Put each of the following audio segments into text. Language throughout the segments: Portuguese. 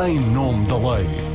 em nome da lei.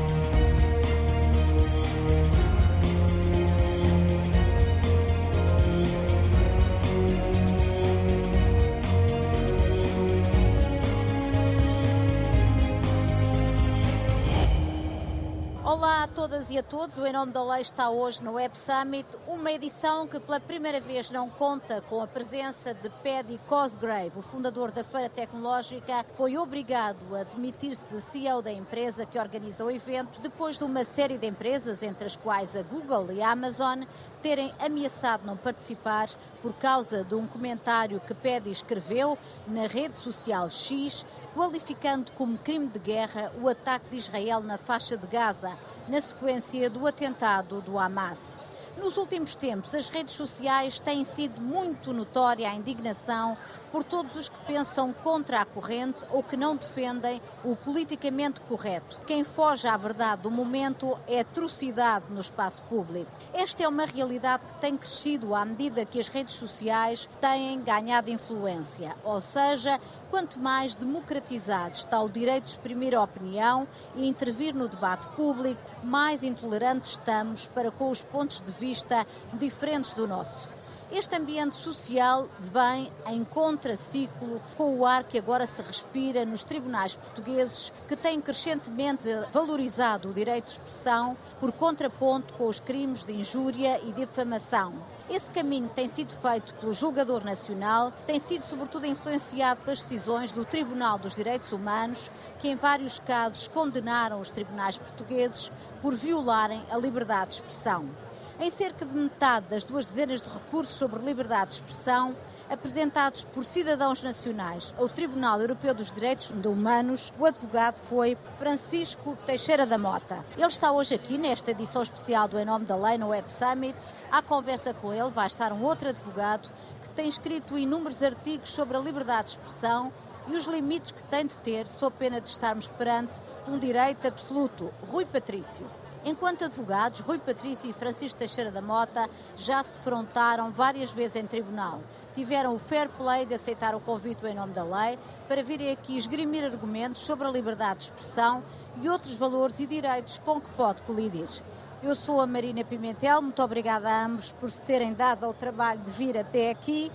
Olá a todas e a todos, o Em Nome da Lei está hoje no Web Summit, uma edição que pela primeira vez não conta com a presença de Paddy Cosgrave, o fundador da Feira Tecnológica, foi obrigado a demitir-se de CEO da empresa que organiza o evento, depois de uma série de empresas, entre as quais a Google e a Amazon, terem ameaçado não participar por causa de um comentário que Paddy escreveu na rede social X, qualificando como crime de guerra o ataque de Israel na faixa de Gaza na sequência do atentado do Hamas. Nos últimos tempos, as redes sociais têm sido muito notória a indignação por todos os que pensam contra a corrente ou que não defendem o politicamente correto. Quem foge à verdade do momento é atrocidade no espaço público. Esta é uma realidade que tem crescido à medida que as redes sociais têm ganhado influência, ou seja, quanto mais democratizado está o direito de exprimir a opinião e intervir no debate público, mais intolerantes estamos para com os pontos de vista diferentes do nosso. Este ambiente social vem em contraciclo com o ar que agora se respira nos tribunais portugueses, que têm crescentemente valorizado o direito de expressão por contraponto com os crimes de injúria e difamação. Esse caminho tem sido feito pelo julgador nacional, tem sido sobretudo influenciado pelas decisões do Tribunal dos Direitos Humanos, que em vários casos condenaram os tribunais portugueses por violarem a liberdade de expressão. Em cerca de metade das duas dezenas de recursos sobre liberdade de expressão apresentados por cidadãos nacionais ao Tribunal Europeu dos Direitos Humanos, o advogado foi Francisco Teixeira da Mota. Ele está hoje aqui nesta edição especial do Em Nome da Lei no Web Summit. À conversa com ele vai estar um outro advogado que tem escrito inúmeros artigos sobre a liberdade de expressão e os limites que tem de ter, sob pena de estarmos perante um direito absoluto. Rui Patrício. Enquanto advogados, Rui Patrício e Francisco Teixeira da Mota já se defrontaram várias vezes em tribunal. Tiveram o fair play de aceitar o convite em nome da lei para virem aqui esgrimir argumentos sobre a liberdade de expressão e outros valores e direitos com que pode colidir. Eu sou a Marina Pimentel, muito obrigada a ambos por se terem dado ao trabalho de vir até aqui.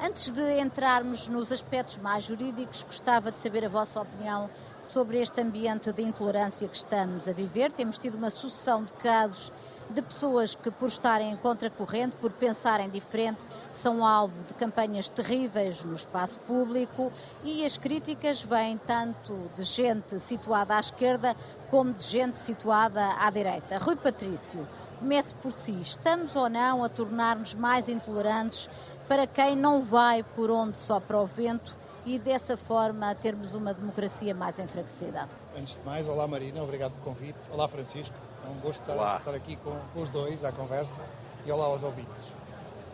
Antes de entrarmos nos aspectos mais jurídicos, gostava de saber a vossa opinião sobre este ambiente de intolerância que estamos a viver. Temos tido uma sucessão de casos de pessoas que, por estarem em contracorrente, por pensarem diferente, são alvo de campanhas terríveis no espaço público e as críticas vêm tanto de gente situada à esquerda como de gente situada à direita. Rui Patrício, comece por si. Estamos ou não a tornar-nos mais intolerantes para quem não vai por onde sopra o vento e dessa forma termos uma democracia mais enfraquecida. Antes de mais, olá Marina, obrigado pelo convite. Olá Francisco, é um gosto estar, estar aqui com, com, os dois à conversa e olá aos ouvintes.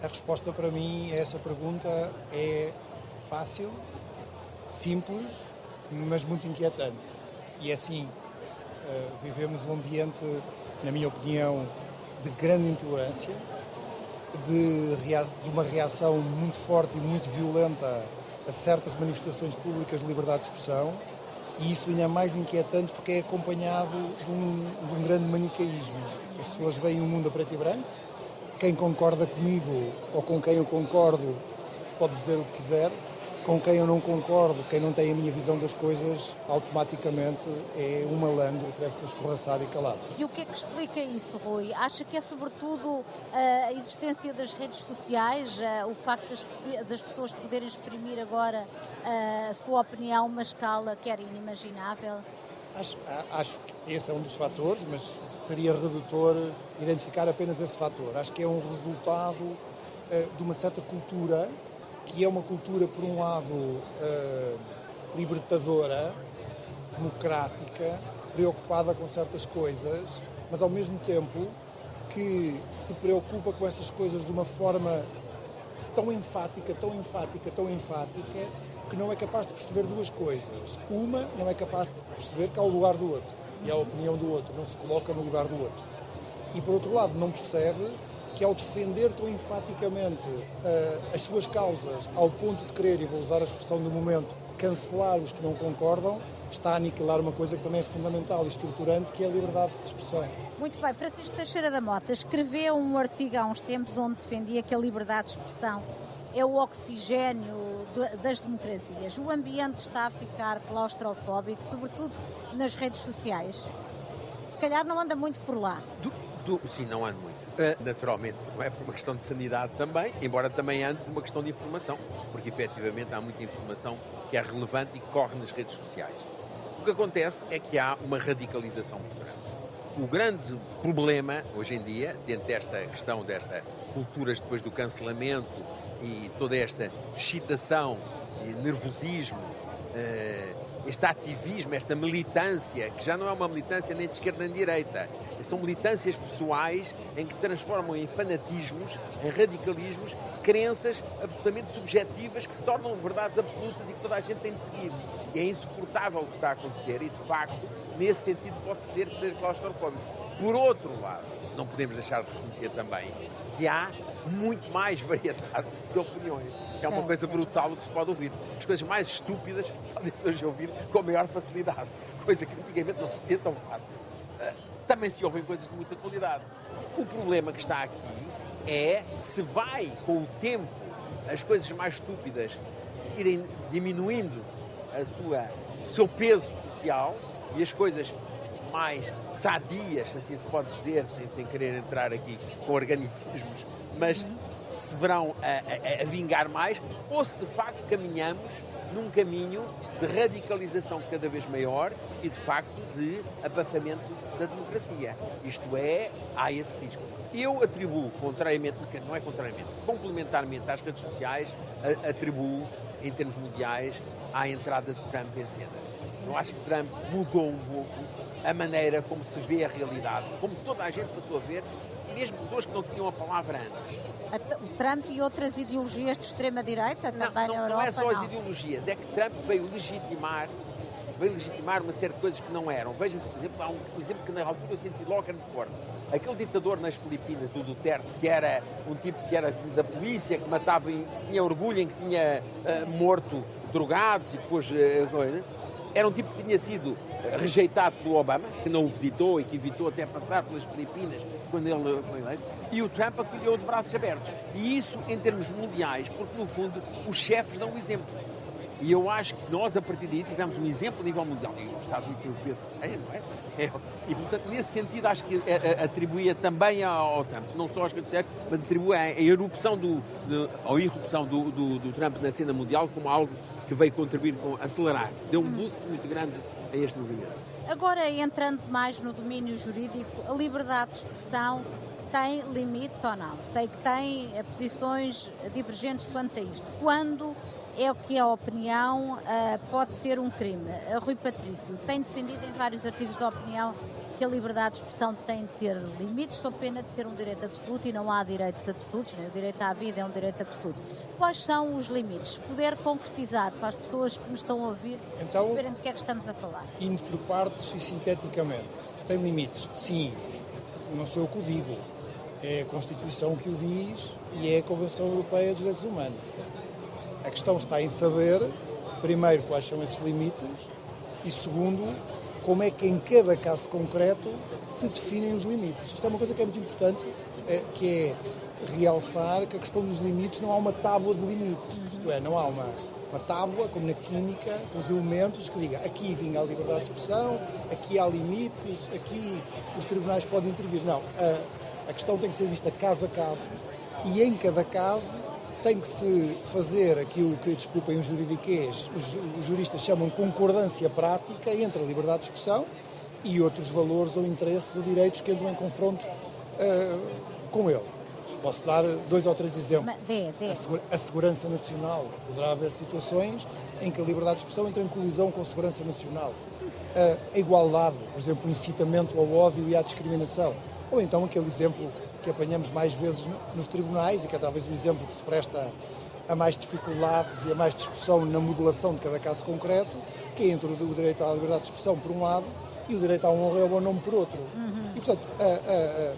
A resposta para mim a essa pergunta é fácil, simples, mas muito inquietante. E é assim, eh, vivemos um ambiente, na minha opinião, de grande intolerância, de, de uma reação muito forte e muito violenta a certas manifestações públicas de liberdade de expressão e isso ainda é mais inquietante porque é acompanhado de um, de um grande manicaísmo. As pessoas veem o um mundo a preto e branco, quem concorda comigo ou com quem eu concordo pode dizer o que quiser, com quem eu não concordo, quem não tem a minha visão das coisas, automaticamente é um malandro que deve ser escorraçado e calado. E o que é que explica isso, Rui? Acha que é sobretudo a existência das redes sociais, o facto das, das pessoas poderem exprimir agora a sua opinião a uma escala que era inimaginável? Acho, acho que esse é um dos fatores, mas seria redutor identificar apenas esse fator. Acho que é um resultado eh, de uma certa cultura que é uma cultura, por um lado, uh, libertadora, democrática, preocupada com certas coisas, mas ao mesmo tempo que se preocupa com essas coisas de uma forma tão enfática, tão enfática, tão enfática, que não é capaz de perceber duas coisas. Uma, não é capaz de perceber que há o lugar do outro e há a opinião do outro, não se coloca no lugar do outro. E por outro lado, não percebe que ao defender tão enfaticamente uh, as suas causas, ao ponto de querer, e vou usar a expressão do momento, cancelar os que não concordam está a aniquilar uma coisa que também é fundamental e estruturante, que é a liberdade de expressão. Muito bem. Francisco Teixeira da Mota escreveu um artigo há uns tempos onde defendia que a liberdade de expressão é o oxigênio das democracias. O ambiente está a ficar claustrofóbico, sobretudo nas redes sociais. Se calhar não anda muito por lá. Do, do, sim, não anda muito. Uh, naturalmente, não é por uma questão de sanidade também, embora também ande por uma questão de informação, porque efetivamente há muita informação que é relevante e que corre nas redes sociais. O que acontece é que há uma radicalização muito grande. O grande problema hoje em dia, dentro desta questão desta culturas depois do cancelamento e toda esta excitação e nervosismo, eh, este ativismo, esta militância, que já não é uma militância nem de esquerda nem de direita, são militâncias pessoais em que transformam em fanatismos, em radicalismos, crenças absolutamente subjetivas que se tornam verdades absolutas e que toda a gente tem de seguir. E é insuportável o que está a acontecer e, de facto, nesse sentido pode-se ter que seja claustrofóbico. Por outro lado, não podemos deixar de reconhecer também que há muito mais variedade de opiniões. É uma coisa brutal o que se pode ouvir. As coisas mais estúpidas podem-se hoje ouvir com maior facilidade, coisa que antigamente não seria tão fácil. Ah, também se ouvem coisas de muita qualidade. O problema que está aqui é se vai, com o tempo, as coisas mais estúpidas irem diminuindo a sua, o seu peso social e as coisas mais sadias, assim se pode dizer, sem, sem querer entrar aqui com organicismos, mas se verão a, a, a vingar mais, ou se de facto caminhamos num caminho de radicalização cada vez maior e de facto de abafamento da democracia. Isto é, há esse risco. Eu atribuo, contrariamente, não é contrariamente, complementarmente às redes sociais, atribuo, em termos mundiais, à entrada de Trump em cena. Eu acho que Trump mudou um pouco a maneira como se vê a realidade, como toda a gente passou a ver, mesmo pessoas que não tinham a palavra antes. O Trump e outras ideologias de extrema-direita também não, na Europa? Não é só as ideologias, é que Trump veio legitimar veio legitimar uma série de coisas que não eram. Veja-se, por exemplo, há um exemplo que na altura eu senti logo era muito forte. Aquele ditador nas Filipinas, o Duterte, que era um tipo que era da polícia, que matava, que tinha orgulho em que tinha uh, morto drogados e depois uh, coisa era um tipo que tinha sido eh, rejeitado pelo Obama, que não o visitou e que evitou até passar pelas Filipinas quando ele foi eleito, e o Trump acolheu de braços abertos. E isso em termos mundiais, porque no fundo os chefes dão o exemplo. E eu acho que nós, a partir daí, tivemos um exemplo a nível mundial. E os Estados Unidos têm o peso que têm, não é? é? E, portanto, nesse sentido, acho que é, é, atribuía também ao Trump, não só às redes sociais, mas atribui a erupção do, de, a irrupção do, do, do, Trump na cena mundial como algo que veio contribuir com acelerar. Deu um boost muito grande a este movimento. Agora, entrando mais no domínio jurídico, a liberdade de expressão tem limites ou não? Sei que tem eh, posições divergentes quanto a isto. Quando é o que a opinião uh, pode ser um crime. A Rui Patrício tem defendido em vários artigos de opinião que a liberdade de expressão tem de ter limites, sob pena de ser um direito absoluto e não há direitos absolutos, nem o direito à vida é um direito absoluto. Quais são os limites? Se puder concretizar para as pessoas que me estão a ouvir então, perceberem de que é que estamos a falar. Indo por partes e sinteticamente, tem limites? Sim, não sou eu que o digo. É a Constituição que o diz e é a Convenção Europeia dos Direitos Humanos. A questão está em saber, primeiro, quais são esses limites e, segundo, como é que em cada caso concreto se definem os limites. Isto é uma coisa que é muito importante, é, que é realçar que a questão dos limites não há uma tábua de limites. Isto é, não há uma, uma tábua, como na química, com os elementos que diga aqui vinha a liberdade de expressão, aqui há limites, aqui os tribunais podem intervir. Não, a, a questão tem que ser vista caso a caso e em cada caso tem que se fazer aquilo que, desculpem os juridiquês, os, os juristas chamam concordância prática entre a liberdade de expressão e outros valores ou interesses ou direitos que entram em confronto uh, com ele. Posso dar dois ou três exemplos. Dê, dê. A, a, segurança nacional. Poderá haver situações em que a liberdade de expressão entra em colisão com a segurança nacional. Uh, a igualdade, por exemplo, o incitamento ao ódio e à discriminação. Ou então aquele exemplo que apanhamos mais vezes nos tribunais e que é talvez o exemplo que se presta a mais dificuldades e a mais discussão na modelação de cada caso concreto, que é entre o direito à liberdade de expressão por um lado e o direito à honra e ao bom nome por outro. Uhum. E, portanto, a, a,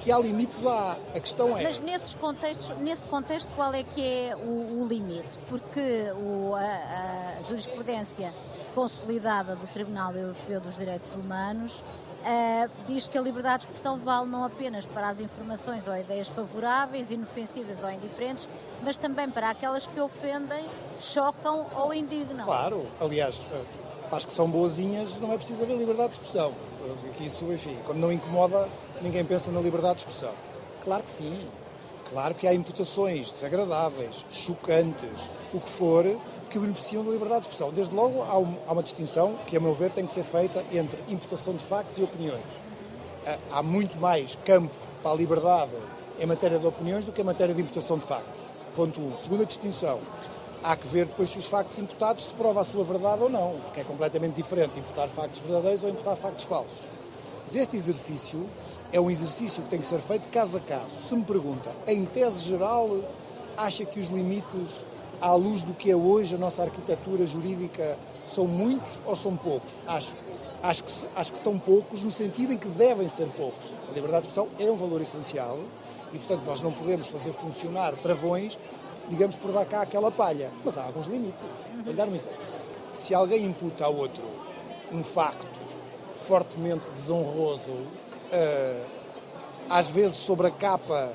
que há limites há. A questão é. Mas nesses contextos, nesse contexto, qual é que é o, o limite? Porque o, a, a, jurisprudência consolidada do Tribunal Europeu dos Direitos Humanos uh, diz que a liberdade de expressão vale não apenas para as informações ou ideias favoráveis, inofensivas ou indiferentes, mas também para aquelas que ofendem, chocam ou indignam. Claro, aliás, eh, para as que são boazinhas não é preciso haver liberdade de expressão. Que isso, enfim, quando não incomoda, ninguém pensa na liberdade de expressão. Claro que sim. Claro que há imputações desagradáveis, chocantes, o que for, que beneficiam da liberdade de expressão. Desde logo, há, uma distinção que, a meu ver, tem que ser feita entre imputação de factos e opiniões. Há muito mais campo para a liberdade em matéria de opiniões do que em matéria de imputação de factos. Ponto 1. Um. Segunda distinção. Há que ver depois se os factos imputados se prova a sua verdade ou não, porque é completamente diferente imputar factos verdadeiros ou imputar factos falsos. Mas este exercício é um exercício que tem que ser feito caso a caso. Se me pergunta, em tese geral, acha que os limites, à luz do que é hoje a nossa arquitetura jurídica, são muitos ou são poucos? Acho. Acho que, acho que são poucos, no sentido em que devem ser poucos. A liberdade de expressão é um valor essencial e, portanto, nós não podemos fazer funcionar travões, digamos, por dar cá aquela palha. Mas há alguns limites. Vou dar um exemplo. Se alguém imputa a outro um facto fortemente desonroso, uh, às vezes sobre a capa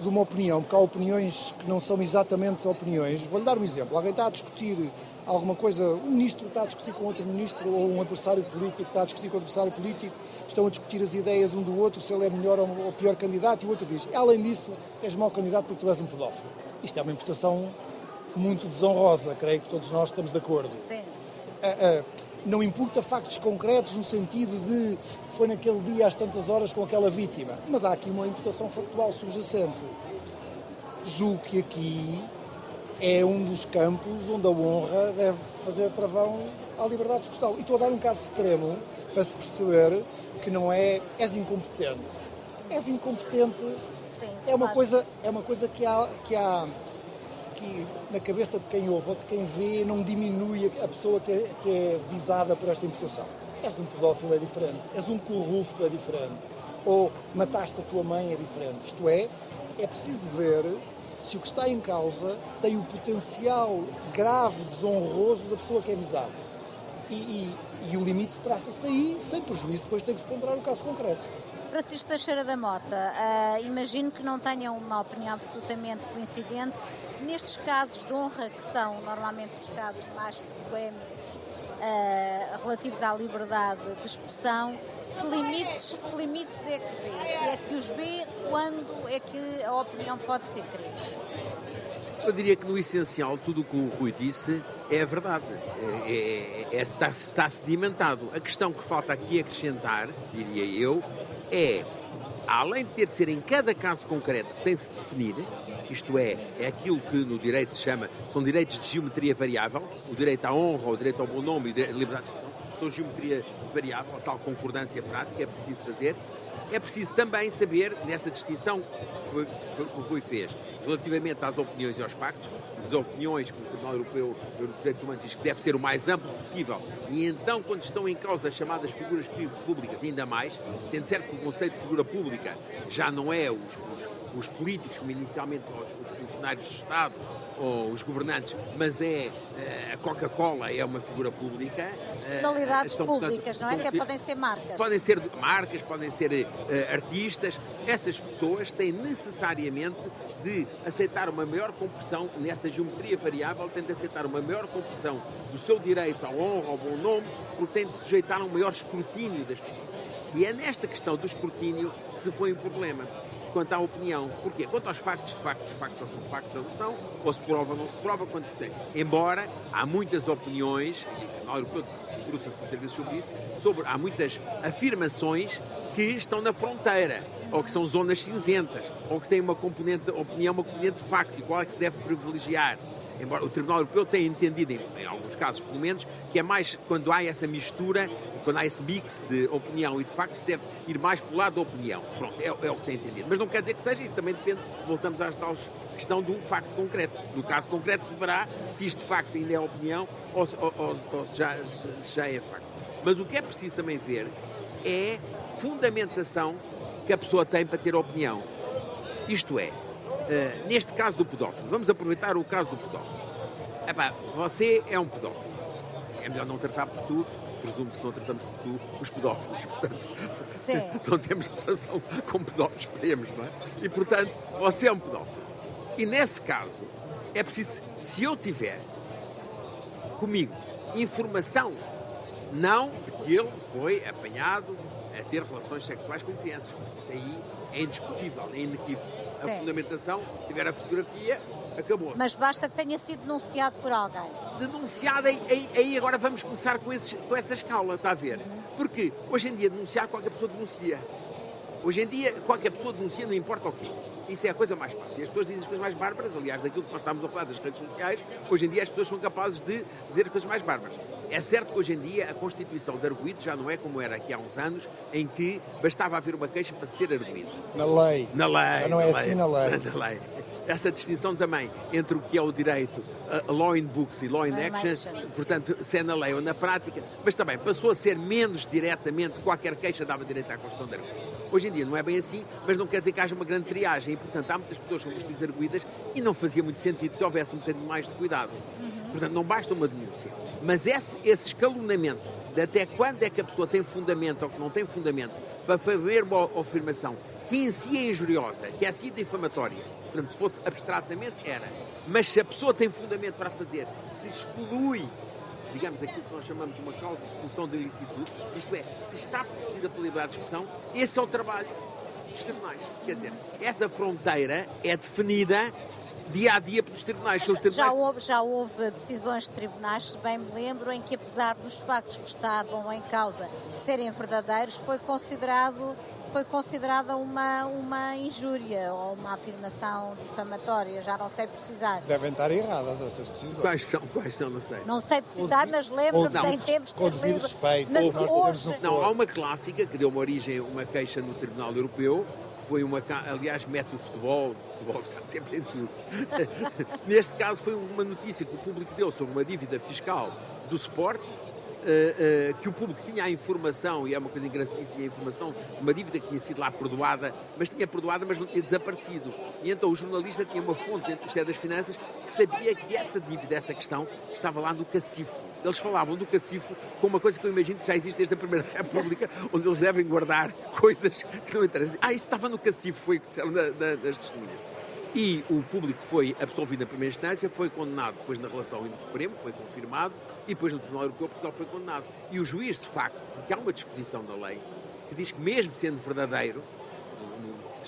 de uma opinião, porque há opiniões que não são exatamente opiniões. Vou-lhe dar um exemplo. Alguém está a discutir alguma coisa, um ministro está a discutir com outro ministro, ou um adversário político está a discutir com adversário político, estão a discutir as ideias um do outro, se ele é melhor ou pior candidato, e o outro diz, além disso, és mau candidato porque tu és um pedófilo. Isto é uma imputação muito desonrosa, creio que todos nós estamos de acordo. Sim. Uh, uh, não imputa factos concretos no sentido de foi naquele dia às tantas horas com aquela vítima, mas há aqui uma imputação factual subjacente. Julgo que aqui é um dos campos onde a honra deve fazer travão à liberdade de expressão. E estou a dar um caso extremo para se perceber que não é és incompetente. És incompetente Sim, é uma coisa é uma coisa que há que há que na cabeça de quem ouve ou de quem vê não diminui a pessoa que é, que é visada por esta imputação. És um pedófilo é diferente, és um corrupto é diferente, ou mataste a tua mãe é diferente. Isto é, é preciso ver se o que está em causa tem o potencial grave, desonroso da pessoa que é visada. E, e, e o limite traça-se aí, sem prejuízo, depois tem que se ponderar o caso concreto. Francisco Teixeira da Mota, uh, imagino que não tenham uma opinião absolutamente coincidente nestes casos de honra, que são normalmente os casos mais polémicos uh, relativos à liberdade de expressão, que limites, que limites é que vê? Se é que os vê, quando é que a opinião pode ser crime? Eu diria que no essencial tudo o que o Rui disse é verdade, é, é, é, está, está sedimentado. A questão que falta aqui acrescentar, diria eu, é, além de ter de ser em cada caso concreto que tem de definir, isto é, é aquilo que no direito se chama, são direitos de geometria variável, o direito à honra, o direito ao bom nome e a liberdade de expressão, são geometria variável, a tal concordância prática é preciso fazer. É preciso também saber, nessa distinção que, o Rui fez, relativamente às opiniões e aos factos, as opiniões que o Tribunal Europeu dos Direitos Humanos diz que deve ser o mais amplo possível, e então, quando estão em causa as chamadas figuras públicas, ainda mais, sendo certo que o conceito de figura pública já não é os, os, os políticos, como inicialmente os, os funcionários de Estado ou os governantes, mas é eh, a Coca-Cola é uma figura pública. Eh, Personalidades estão, públicas, portanto, não é? Que podem ser marcas. Podem ser marcas, podem ser uh, artistas. Essas pessoas têm necessariamente de aceitar uma maior compressão nessa geometria variável, têm de aceitar uma maior compressão do seu direito à honra, ao bom nome, porque têm de sujeitar a um maior escrutínio das pessoas. E é nesta questão do escrutínio que se põe o problema quanto à opinião. Porquê? Quanto aos factos, de facto, os factos são factos não são, ou se prova ou não se prova, quando se tem. Embora há muitas opiniões, o Europeu debruça-se muitas vezes sobre isso, sobre, há muitas afirmações que estão na fronteira, ou que são zonas cinzentas, ou que têm uma componente, opinião, uma componente facto, e qual é que se deve privilegiar. Embora o Tribunal Europeu tenha entendido, em, em alguns casos pelo menos, que é mais quando há essa mistura quando há esse mix de opinião e de factos, deve ir mais para o lado da opinião. Pronto, é, é, o que tem entendido. Mas não quer dizer que seja isso, também depende, voltamos à tal questão do facto concreto. No caso concreto se verá se isto de facto ainda é opinião ou, ou, ou, ou se, já, se já é facto. Mas o que é preciso também ver é fundamentação que a pessoa tem para ter opinião. Isto é, uh, neste caso do pedófilo, vamos aproveitar o caso do pedófilo. Epá, você é um pedófilo. É melhor não tratar por tu, presume-se que não tratamos por tu os pedófilos. Portanto, Sim. não temos relação com pedófilos, esperemos, não é? E, portanto, você é um pedófilo. E nesse caso, é preciso, se eu tiver comigo informação, não de que ele foi apanhado a ter relações sexuais com crianças. Isso aí é indiscutível, é inequívoco. A fundamentação, se tiver a fotografia, acabou. Mas basta que tenha sido denunciado por alguém. Denunciado, aí, aí, agora vamos começar com, esses, com essa escala, está a ver? Porque hoje em dia denunciar, qualquer pessoa denuncia. Hoje em dia, qualquer pessoa denuncia, não importa o quê. Isso é a coisa mais fácil. As pessoas dizem as coisas mais bárbaras, aliás, daquilo que nós estamos a falar das redes sociais, hoje em dia as pessoas são capazes de dizer as coisas mais bárbaras. É certo que hoje em dia a constituição de arguído já não é como era aqui há uns anos, em que bastava haver uma queixa para ser arguído. Na lei. Na lei. Já não é assim na lei. Na lei. Essa distinção também entre o que é o direito, a law in books e law in Law in action, action. portanto, se é na lei ou na prática, mas também passou a ser menos diretamente, qualquer queixa dava direito à construção de arguído. Hoje em dia não é bem assim, mas não quer dizer que haja uma grande triagem e, portanto, há muitas pessoas que são constituídas arguídas e não fazia muito sentido se houvesse um bocadinho mais de cuidado. Portanto, não basta uma denúncia. Mas esse, esse escalonamento de até quando é que a pessoa tem fundamento ou que não tem fundamento para fazer uma afirmação que em si é injuriosa, que é assim difamatória, portanto, se fosse abstratamente, era. Mas se a pessoa tem fundamento para fazer, se exclui digamos, aquilo que nós chamamos uma causa de exclusão de ilicitude, isto é, se está protegida pela liberdade de expressão, esse é o trabalho dos tribunais. Quer dizer, essa fronteira é definida dia a dia pelos tribunais. Os Já tribunais houve, já houve decisões de tribunais, se bem me lembro, em que apesar dos factos que estavam em causa serem verdadeiros, foi considerado foi considerada uma, uma injúria ou uma afirmação difamatória, já não sei precisar. Devem estar erradas essas decisões. Quais são? Quais são? Não sei. Não sei precisar, mas lembro-me em tempos de com ter devido respeito, Mas nós temos hoje, um Não, há uma clássica que deu uma origem a uma queixa no Tribunal Europeu, que foi uma. Aliás, mete o futebol, o futebol está sempre em tudo. Neste caso, foi uma notícia que o público deu sobre uma dívida fiscal do Sport. Eh, que o público tinha a informação, e é uma coisa engraçadíssima, tinha a informação uma dívida que tinha sido lá perdoada, mas tinha perdoada, mas não tinha desaparecido. E então o jornalista tinha uma fonte dentro do Ministério das Finanças que sabia que essa dívida, essa questão, estava lá no cacifo. Eles falavam do cacifo com uma coisa que eu imagino que já existe desde a Primeira República, onde eles devem guardar coisas que não interessam. Ah, isso estava no cacifo, foi o que disseram da- da- das testemunhas. E o público foi absolvido na primeira instância, foi condenado depois na relação e no Supremo, foi confirmado, e depois no Tribunal Europeu Portugal foi condenado. E o juiz, de facto, porque há uma disposição da lei que diz que mesmo sendo verdadeiro, no- no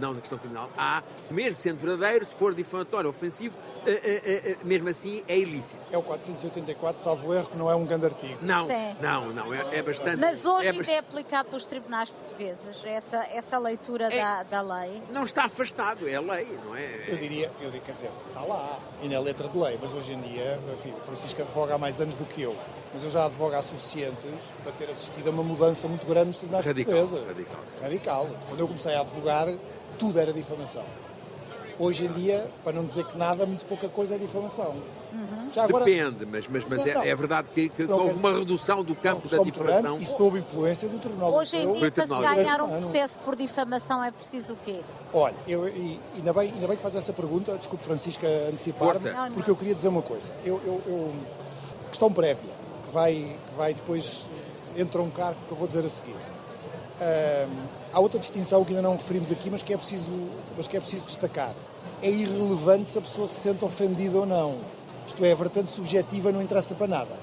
não na questão criminal, há, mesmo sendo verdadeiro, se for difamatório ou ofensivo, eh, eh, eh, mesmo assim é ilícito. É o 484, salvo erro, que não é um grande artigo. Não, Sim. não, não, é, é bastante... Mas hoje é ainda é aplicado pelos tribunais portugueses, essa, essa leitura É. da, da lei. Não está afastado, é a lei, não é? Eu diria, eu diria, quer dizer, está lá, ainda é letra de lei, mas hoje em dia, enfim, Francisco advoga há mais anos do que eu, mas eu já advogo há suficientes para ter assistido a uma mudança muito grande nos tribunais Radical, portugueses. radical, sim. Radical. Quando eu comecei a advogar, tudo era difamação. Hoje em dia, para não dizer que nada, muito pouca coisa é difamação. Já agora, Depende, mas, mas, mas é, Não, é verdade que, que houve uma redução do campo da difamação. grande e sob influência do Tribunal Hoje em dia, para se ganhar um processo por difamação é preciso o quê? Olha, eu, e, ainda, bem, ainda bem que faz essa pergunta, desculpe Francisca antecipar-me, porque eu queria dizer uma coisa. Eu, eu- eu- questão prévia, que vai, que vai depois entroncar com o que eu vou dizer a seguir. Ahm, há outra distinção que ainda não referimos aqui, mas que, é preciso, mas que é preciso destacar. É irrelevante se a pessoa se sente ofendida ou não. Isto é, a vertente subjetiva não interessa para nada.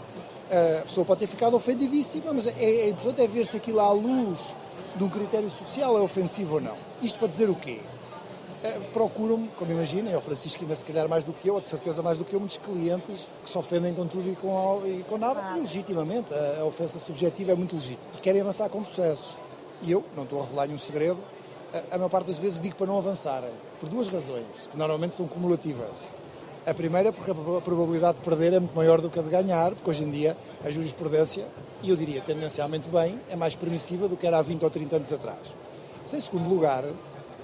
Ah, a pessoa pode ter ficado ofendidíssima, mas é, é importante é ver se aquilo à luz de um critério social é ofensivo ou não. Isto para dizer o quê? Eh, procuram-me, como imaginem, é o Francisco ainda se calhar mais do que eu, ou de certeza mais do que eu, muitos clientes que se ofendem com tudo e com, e com nada, Claro. e legitimamente, a, a ofensa subjetiva é muito legítima. E querem avançar com processos. E eu, não estou a revelar nenhum segredo, a, a maior parte das vezes digo para não avançarem, por duas razões, que normalmente são cumulativas. A primeira porque a proba- probabilidade de perder é muito maior do que a de ganhar, porque hoje em dia a jurisprudência, e eu diria tendencialmente bem, é mais permissiva do que era há 20 ou 30 anos atrás. Mas, em segundo lugar,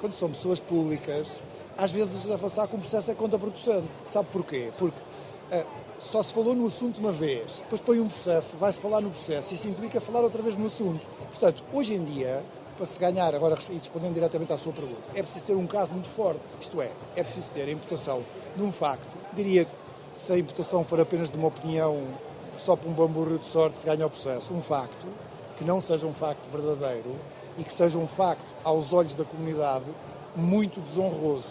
quando são pessoas públicas, às vezes avançar com o processo é contraproducente. Sabe porquê? Porque eh, só se falou no assunto uma vez, depois põe um processo, vai-se falar no processo, isso implica falar outra vez no assunto. Portanto, hoje em dia, para se ganhar, agora respondendo diretamente à sua pergunta, é preciso ter um caso muito forte. Isto é, é preciso ter a imputação de um facto. Diria que se a imputação for apenas de uma opinião, só por um bamburro de sorte se ganha o processo, um facto, que não seja um facto verdadeiro e que seja um facto, aos olhos da comunidade, muito desonroso.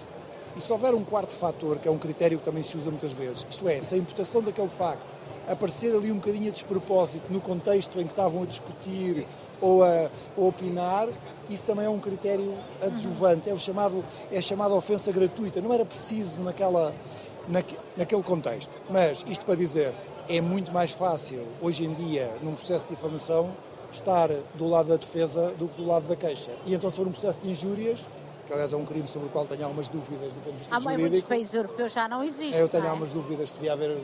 E se houver um quarto fator, que é um critério que também se usa muitas vezes, isto é, se a imputação daquele facto aparecer ali um bocadinho a despropósito no contexto em que estavam a discutir ou a, a opinar, isso também é um critério adjuvante, é, o chamado, é a chamada ofensa gratuita. Não era preciso naquela, naque, naquele contexto. Mas isto para dizer, é muito mais fácil hoje em dia, num processo de difamação, estar do lado da defesa do que do lado da queixa. E então, se for um processo de injúrias, que aliás é um crime sobre o qual tenho algumas dúvidas do ponto de vista Há jurídico. Há muitos países europeus já não existe. Eu tenho é? algumas dúvidas se devia haver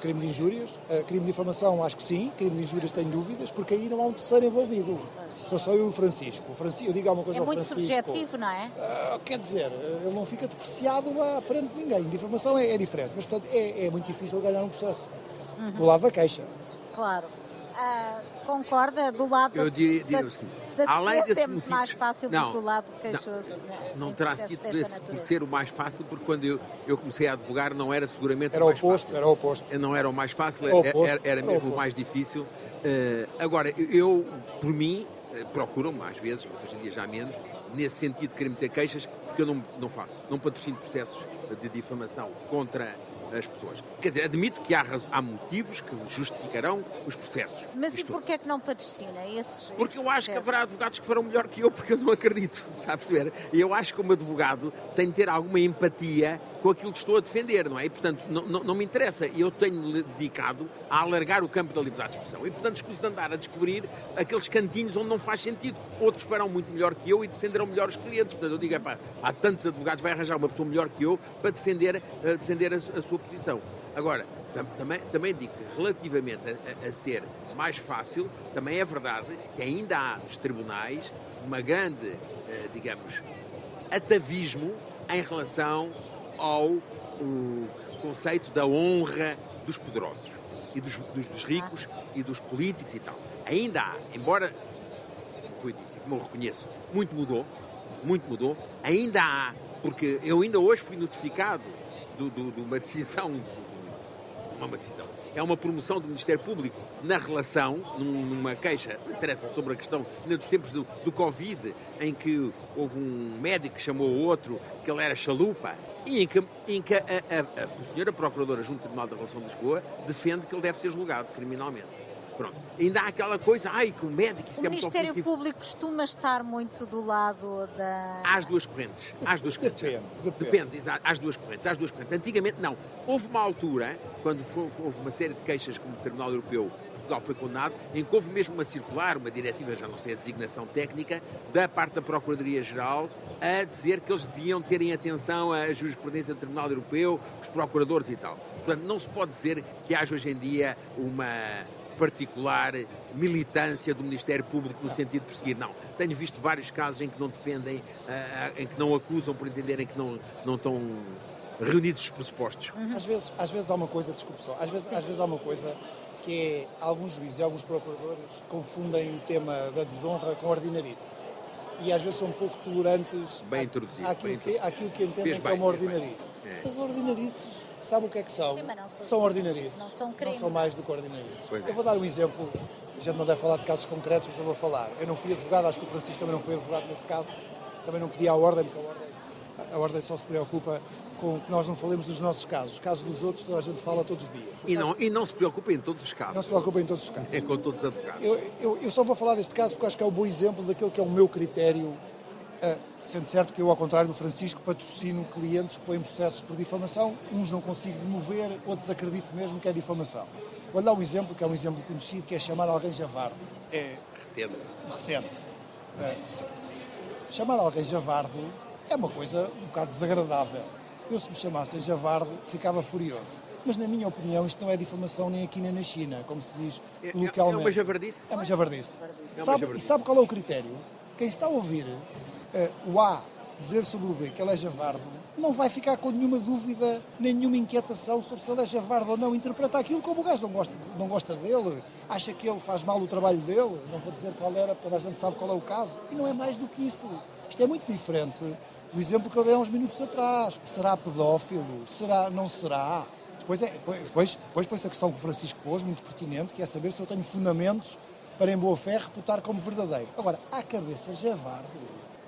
crime de injúrias. Uh, crime de difamação, acho que sim. Crime de injúrias, tenho dúvidas, porque aí não há um terceiro envolvido. Sou só eu e o Francisco. O Francisco eu digo alguma coisa é ao muito Francisco. subjetivo, não é? Uh, quer dizer, ele não fica depreciado à frente de ninguém. Difamação é, é diferente, mas portanto é, é, muito difícil ganhar um processo. Uhum. Do lado da queixa. Claro. Uh, concorda do lado eu diria, diria da, assim, da além desses é motivos, mais fácil não, do que o lado queixoso. Não, né, não terá sido por, por ser o mais fácil, porque quando eu, eu comecei a advogar não era seguramente era o mais oposto, fácil. Era o oposto. Não era o mais fácil, era, oposto, era, era mesmo era o mais difícil. Uh, agora, eu, por mim, procuram-me às vezes, mas hoje em dia já menos, nesse sentido de querer meter queixas, porque eu não, não faço. Não patrocino processos de difamação contra as pessoas. Quer dizer, admito que há, há motivos que justificarão os processos. Mas Isto, e porquê é que não patrocina esses Porque esses eu acho processos? que haverá advogados que farão melhor que eu, porque eu não acredito, está a perceber? E eu acho que como advogado tem de ter alguma empatia com aquilo que estou a defender, não é? E, portanto, não, não, não me interessa. Eu tenho dedicado a alargar o campo da liberdade de expressão. E, portanto, escuso de andar a descobrir aqueles cantinhos onde não faz sentido. Outros farão muito melhor que eu e defenderão melhor os clientes. Portanto, eu digo, epá, há tantos advogados, vai arranjar uma pessoa melhor que eu para defender, uh, defender a, a sua posição. Agora, tam, também, também digo que relativamente a, a, ser mais fácil, também é verdade que ainda há nos tribunais uma grande, eh, digamos, atavismo em relação ao conceito da honra dos poderosos e dos, dos, dos, ricos e dos políticos e tal. Ainda há, embora, eu disse, como eu reconheço, muito mudou, muito mudou, ainda há, porque eu ainda hoje fui notificado de, uma decisão não é uma decisão, é uma promoção do Ministério Público na relação, numa queixa, interessa, sobre a questão, nos tempos do, do Covid, em que houve um médico que chamou outro que ele era chalupa, e em que, em que a, a, a, a senhora Procuradora junto do Tribunal da Relação de Lisboa defende que ele deve ser julgado criminalmente. Pronto. Ainda há aquela coisa, ai, que o médico, isso o é muito Ministério ofensivo. Público costuma estar muito do lado da... Há as duas correntes. As duas correntes. Depende, depende. Depende, exato. Há as duas correntes. Há as duas correntes. Antigamente, não. Houve uma altura, quando houve uma série de queixas como o Tribunal Europeu Portugal foi condenado, em que houve mesmo uma circular, uma diretiva, já não sei a designação técnica, da parte da Procuradoria-Geral, a dizer que eles deviam terem atenção à jurisprudência do Tribunal Europeu, os procuradores e tal. Portanto, não se pode dizer que haja hoje em dia uma particular militância do Ministério Público no sentido de perseguir. Não. Tenho visto vários casos em que não defendem, ah, em que não acusam por entenderem que não, não estão reunidos os pressupostos. Às vezes, às vezes há uma coisa, desculpe só, às vezes, às vezes há uma coisa que é alguns juízes e alguns procuradores confundem o tema da desonra com a ordinarice. E às vezes são um pouco tolerantes Bem à- introduzido, àquilo, bem que, àquilo que entendem Fez é bem. ordinarice. É. As ordinarices, sabe o que é que são? Sim, mas não são- são ordinarices. não são crime. Não são mais do que ordinarices. Pois é. Eu vou dar um exemplo, a gente não deve falar de casos concretos, mas eu vou falar. Eu não fui advogado, acho que o Francisco também não foi advogado nesse caso, também não pedi à ordem, porque a ordem, a ordem só se preocupa com que nós não falemos dos nossos casos. Os casos dos outros toda a gente fala todos os dias. E não, e não se preocupem em todos os Não casos. se preocupa em todos os casos. É com todos os advogados. Eu, eu- eu só vou falar deste caso porque acho que é um bom exemplo daquilo que é o meu critério, sendo certo que eu, ao contrário do Francisco, patrocino clientes que põem processos por difamação. Uns não consigo demover, outros acredito mesmo que é difamação. Vou dar um exemplo, que é um exemplo conhecido, que é chamar alguém javardo. É Recente. recente. É, recente. Chamar alguém javardo é uma coisa um bocado desagradável. Eu, se me chamassem javardo, ficava furioso. Mas, na minha opinião, isto não é difamação nem aqui nem na China, como se diz É, é- localmente. é uma javardice? É uma javardice. É uma Sabe, javardice. E sabe qual é o critério? Quem está a ouvir eh, o A dizer sobre o B que ele é javardo, não vai ficar com nenhuma dúvida, nem nenhuma inquietação sobre se ele é javardo ou não. Interpreta aquilo como o gajo não gosta, não gosta dele, acha que ele faz mal o trabalho dele, não vou dizer qual era, porque toda a gente sabe qual é o caso. E não é mais do que isso. Isto é muito diferente do exemplo que eu dei há uns minutos atrás. Será pedófilo? Será? Não será? Depois, é, depois, depois, depois põe-se a questão que o Francisco pôs, muito pertinente, que é saber se eu tenho fundamentos para, em boa fé, reputar como verdadeiro. Agora, à cabeça javardo,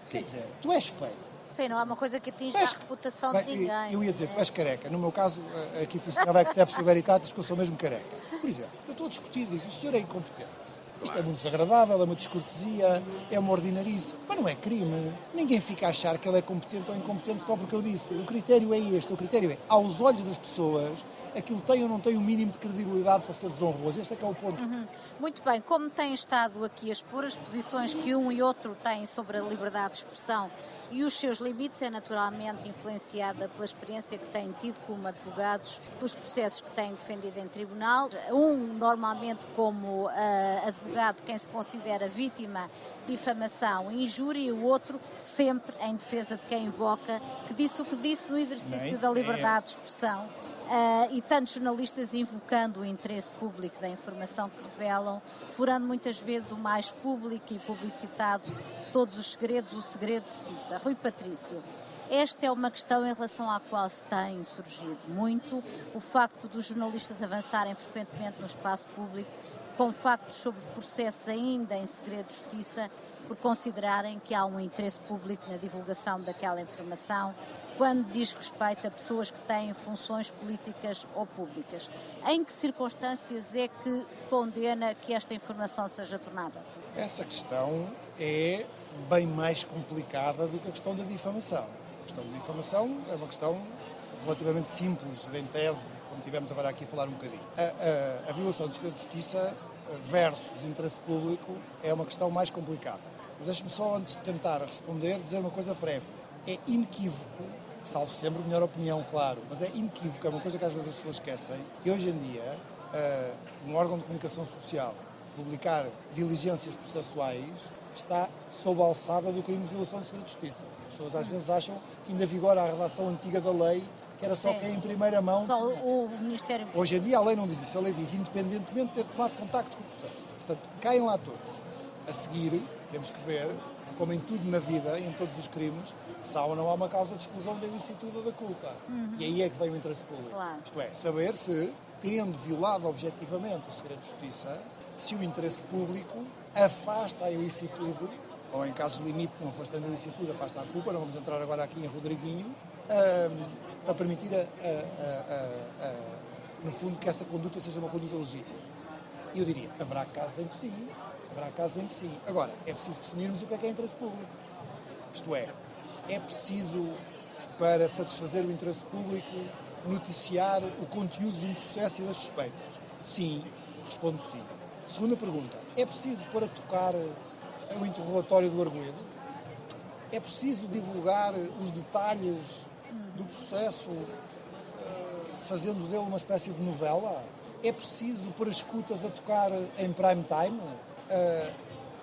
Sim. quer dizer, tu és feio. Sim, não é uma coisa que atinge és... a reputação Bem, de ninguém. Eu ia dizer, tu és careca. No meu caso, eh, aqui funcionava a Exception Veritatis, que eu sou mesmo careca. Por exemplo, eu estou a discutir isso, o senhor é incompetente. Isto é muito desagradável, é uma descortesia, é uma ordinarice, mas não é crime. Ninguém fica a achar que ele é competente ou incompetente só porque eu disse. O critério é este, o critério é, aos olhos das pessoas, aquilo tem ou não tem o um mínimo de credibilidade para ser desonroso. Este é que é o ponto. Uhum. Muito bem, como tem estado aqui a expor as posições que um e outro têm sobre a liberdade de expressão e os seus limites é naturalmente influenciada pela experiência que têm tido como advogados, pelos processos que têm defendido em tribunal. Um, normalmente, como uh, advogado, quem se considera vítima de difamação e injúria, e o outro, sempre em defesa de quem invoca, que disse o que disse no exercício da liberdade de expressão Uh, e tantos jornalistas invocando o interesse público da informação que revelam, furando muitas vezes o mais público e publicitado todos os segredos, o segredo de justiça. Rui Patrício, esta é uma questão em relação à qual se tem surgido muito o facto dos jornalistas avançarem frequentemente no espaço público com factos sobre processos ainda em segredo de justiça por considerarem que há um interesse público na divulgação daquela informação quando diz respeito a pessoas que têm funções políticas ou públicas. Em que circunstâncias é que condena que esta informação seja tornada? Essa questão é bem mais complicada do que a questão da difamação. A questão da difamação é uma questão relativamente simples, em tese, como tivemos agora aqui a falar um bocadinho. A, a, a violação do segredo de justiça versus interesse público é uma questão mais complicada. Mas deixe-me só, antes de tentar responder, dizer uma coisa prévia. É inequívoco salvo sempre a melhor opinião, claro, mas é inequívoco, é uma coisa que às vezes as pessoas esquecem, que hoje em dia uh, um órgão de comunicação social publicar diligências processuais está sob a alçada do crime de violação de segredo de justiça. As pessoas às vezes acham que ainda vigora a redação antiga da lei, que era só Sim. quem em primeira mão... Só o Ministério... Hoje em dia a lei não diz isso, a lei diz independentemente de ter tomado contacto com o processo. Portanto, caem lá todos. A seguir, temos que ver como em tudo na vida, em todos os crimes, se há ou não há uma causa de exclusão da ilicitude ou da culpa. Uhum. E aí é que vem o interesse público. Claro. Isto é, saber se, tendo violado objetivamente o segredo de justiça, se o interesse público afasta a ilicitude, ou em casos de limite, não afastando a ilicitude, afasta a culpa, não vamos entrar agora aqui em Rodriguinhos, um, para permitir, a, a, a, no fundo, que essa conduta seja uma conduta legítima. Eu diria, haverá casos em que sim, Haverá casos em que sim. Agora, é preciso definirmos o que é que é interesse público. Isto é, é preciso, para satisfazer o interesse público, noticiar o conteúdo de um processo e das suspeitas? Sim, respondo sim. Segunda pergunta, é preciso pôr a tocar o interrogatório do arguido? É preciso divulgar os detalhes do processo, eh, fazendo dele uma espécie de novela? É preciso pôr as escutas a tocar em prime time? Uh,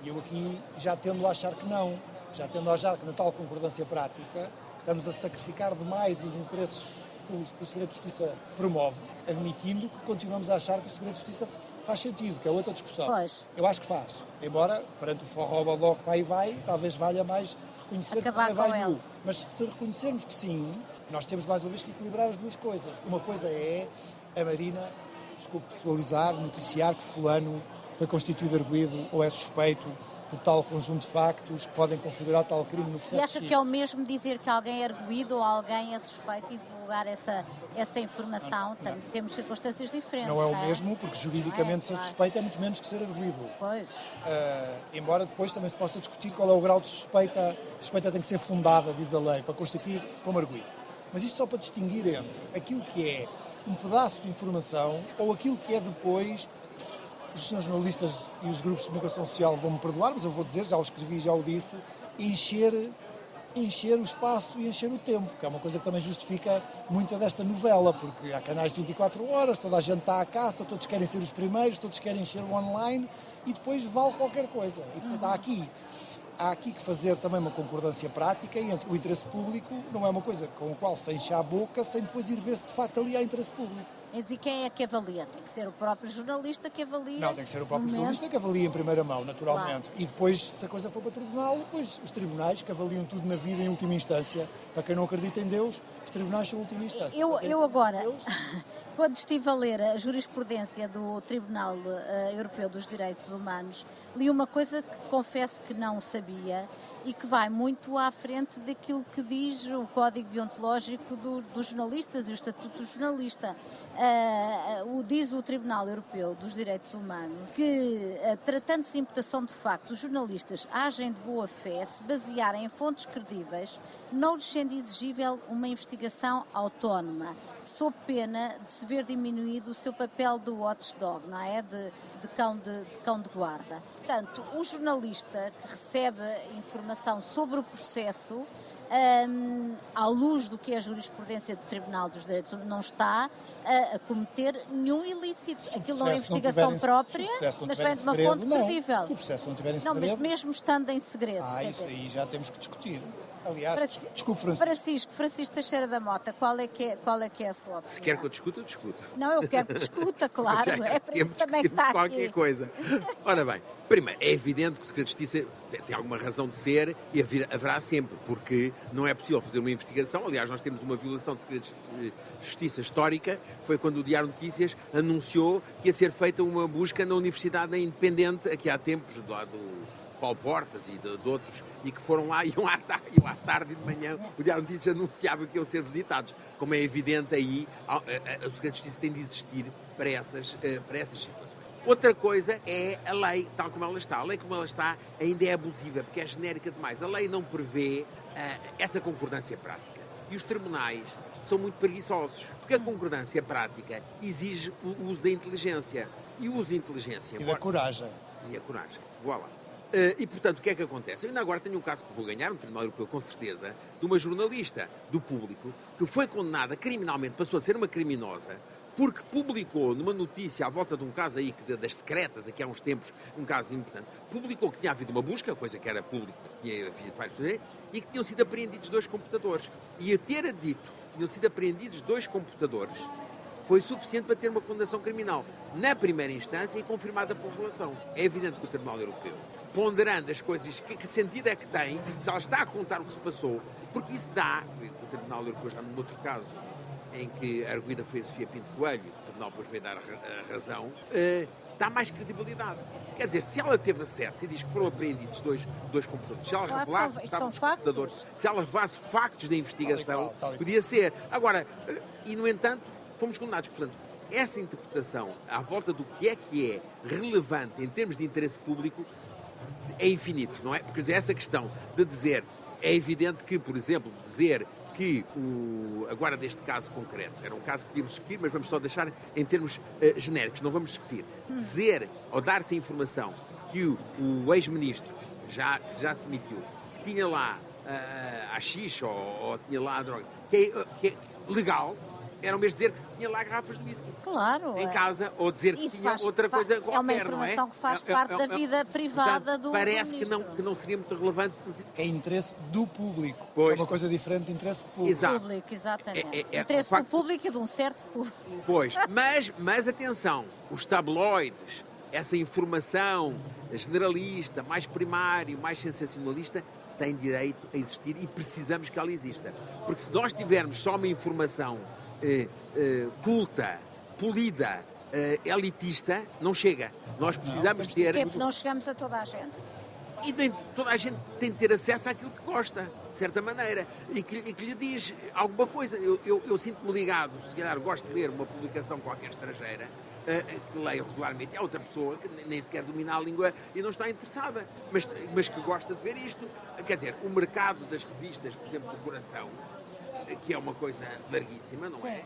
eu aqui já tendo a achar que não, já tendo a achar que na tal concordância prática estamos a sacrificar demais os interesses que o Segredo de Justiça promove, admitindo que continuamos a achar que o Segredo de Justiça faz sentido, que é outra discussão. Pois. Eu acho que faz. Embora, perante o forró baló que vai e vai, talvez valha mais reconhecer Acabar que vai vai Mas se reconhecermos que sim, nós temos mais uma vez que equilibrar as duas coisas. Uma coisa é a Marina, desculpe pessoalizar, noticiar que fulano foi constituído arguído ou é suspeito por tal conjunto de factos que podem configurar tal crime no processo. E acha que é o mesmo dizer que alguém é arguído ou alguém é suspeito e divulgar essa, essa informação? Não, não. Temos circunstâncias diferentes. Não é o é? mesmo, porque juridicamente é, ser claro. suspeito é muito menos que ser arguído. Pois. Uh, embora depois também se possa discutir qual é o grau de suspeita. A suspeita tem que ser fundada, diz a lei, para constituir como arguído. Mas isto só para distinguir entre aquilo que é um pedaço de informação ou aquilo que é depois os jornalistas e os grupos de comunicação social vão me perdoar, mas eu vou dizer, já o escrevi, já o disse, encher, encher o espaço e encher o tempo, que é uma coisa que também justifica muita desta novela, porque há canais de 24 horas, toda a gente está à caça, todos querem ser os primeiros, todos querem encher o online e depois vale qualquer coisa. E portanto há aqui há aqui que fazer também uma concordância prática entre o interesse público, não é uma coisa com a qual se enche a boca sem depois ir ver se de facto ali há interesse público. E quem é que avalia? Tem que ser o próprio jornalista que avalia? Não, tem que ser o próprio jornalista que avalia em primeira mão, naturalmente. Claro. E depois, se a coisa for para o tribunal, depois os tribunais que avaliam tudo na vida em última instância. Para quem não acredita em Deus, os tribunais são última instância. Eu, eu agora, quando estive a ler a jurisprudência do Tribunal uh, Europeu dos Direitos Humanos, li uma coisa que confesso que não sabia e que vai muito à frente daquilo que diz o Código Deontológico do, dos Jornalistas e o Estatuto do Jornalista. Uh, o, diz o Tribunal Europeu dos Direitos Humanos que, uh, tratando-se de imputação de facto, os jornalistas agem de boa fé se basearem em fontes credíveis, não lhes sendo exigível uma investigação autónoma, sob pena de se ver diminuído o seu papel de watchdog, não é? De, de cão de, de, cão de guarda. Portanto, o jornalista que recebe informação sobre o processo, um, à luz do que é a jurisprudência do Tribunal dos Direitos Humanos, não está a, a cometer nenhum ilícito. Se Aquilo não é investigação não própria, mas vem de uma segredo, fonte credível. Se o processo não tiver em segredo. Não, mas mesmo estando em segredo. Ah, isso aí já temos que discutir. Aliás, Fra desculpe, Francisco. Francisco, Francisco Teixeira da Mota, qual é que é, qual é, que é a sua opinião? Se quer que eu discuta, eu discuto. Não, eu quero que discuta, claro. é para isso também que está qualquer aqui. coisa. Ora bem, primeiro, é evidente que o Segredo de Justiça tem alguma razão de ser e haverá sempre, porque não é possível fazer uma investigação. Aliás, nós temos uma violação de Segredo de Justiça histórica. Foi quando o Diário Notícias anunciou que ia ser feita uma busca na Universidade Independente, aqui há tempos, do lado do Paulo Portas e de, de, outros, e que foram lá, iam à, tarde, iam à tarde e de manhã, o Diário Notícias anunciava que iam ser visitados. Como é evidente aí, a, a, a de Justiça tem de existir para essas, para essas situações. Outra coisa é a lei, tal como ela está. A lei como ela está ainda é abusiva, porque é genérica demais. A lei não prevê uh, essa concordância prática. E os tribunais são muito preguiçosos, porque a concordância prática exige o uso da inteligência. E o uso da inteligência... E da coragem. E a coragem. Voilà. Uh, e, portanto, o que é que acontece? Eu ainda agora tenho um caso que vou ganhar, no Tribunal Europeu, com certeza, de uma jornalista do público que foi condenada criminalmente, passou a ser uma criminosa, porque publicou numa notícia à volta de um caso aí, das secretas, aqui há uns tempos, um caso importante, publicou que tinha havido uma busca, coisa que era pública, que tinha havido vários e que tinham sido apreendidos dois computadores. E a ter dito que tinham sido apreendidos dois computadores foi suficiente para ter uma condenação criminal na primeira instância e confirmada por relação. É evidente que o Tribunal Europeu ponderando as coisas, que, que, sentido é que tem, se ela está a contar o que se passou, porque isso dá, o Tribunal Europeu já num outro caso, em que a arguida foi a Sofia Pinto Coelho, o Tribunal depois veio dar a razão, uh, dá mais credibilidade. Quer dizer, se ela teve acesso e diz que foram apreendidos dois, dois computadores, se ela revelasse são- computadores, se ela revelasse factos da investigação, Tal e qual, tal e podia ser. Agora, uh, e no entanto, fomos condenados. Portanto, essa interpretação à volta do que é que é relevante em termos de interesse público é infinito, não é? Porque essa questão de dizer, é evidente que, por exemplo, dizer que o, agora deste caso concreto, era um caso que podíamos discutir, mas vamos só deixar em termos eh, genéricos, não vamos discutir. Dizer ou dar-se a informação que o, o ex-ministro já, que já se demitiu, que tinha lá ah, a xixa ou, ou tinha lá a droga, que é, que é legal, era o mesmo dizer que se tinha lá garrafas de whisky Claro. em é. casa ou dizer que Isso tinha faz- outra fa- coisa é uma qualquer, não é? informação que faz É- é- parte é- da é- vida privada portanto, do- do Parece que não, que não seria muito relevante. É interesse do público. Pois. É uma coisa diferente de interesse público. Exato. Público, exatamente. É- é- é- Interesse do público e de um certo público. Pois, mas, mas atenção, os tabloides, essa informação generalista, mais primário, mais sensacionalista, tem direito a existir e precisamos que ela exista. Porque se nós tivermos só uma informação culta, polida, eh, elitista, não chega. Nós precisamos ter. Porque é não chegamos a toda a gente. E nem toda a gente tem de ter acesso àquilo que gosta, de certa maneira, e que, e que lhe diz alguma coisa. Eu, eu, eu sinto-me ligado, se calhar gosto de ler uma publicação qualquer estrangeira, eh, que leio regularmente, há outra pessoa que nem- sequer domina a língua e não está interessada, mas, mas que gosta de ver isto. Quer dizer, o mercado das revistas, por exemplo, do coração, eh, que é uma coisa larguíssima, não é?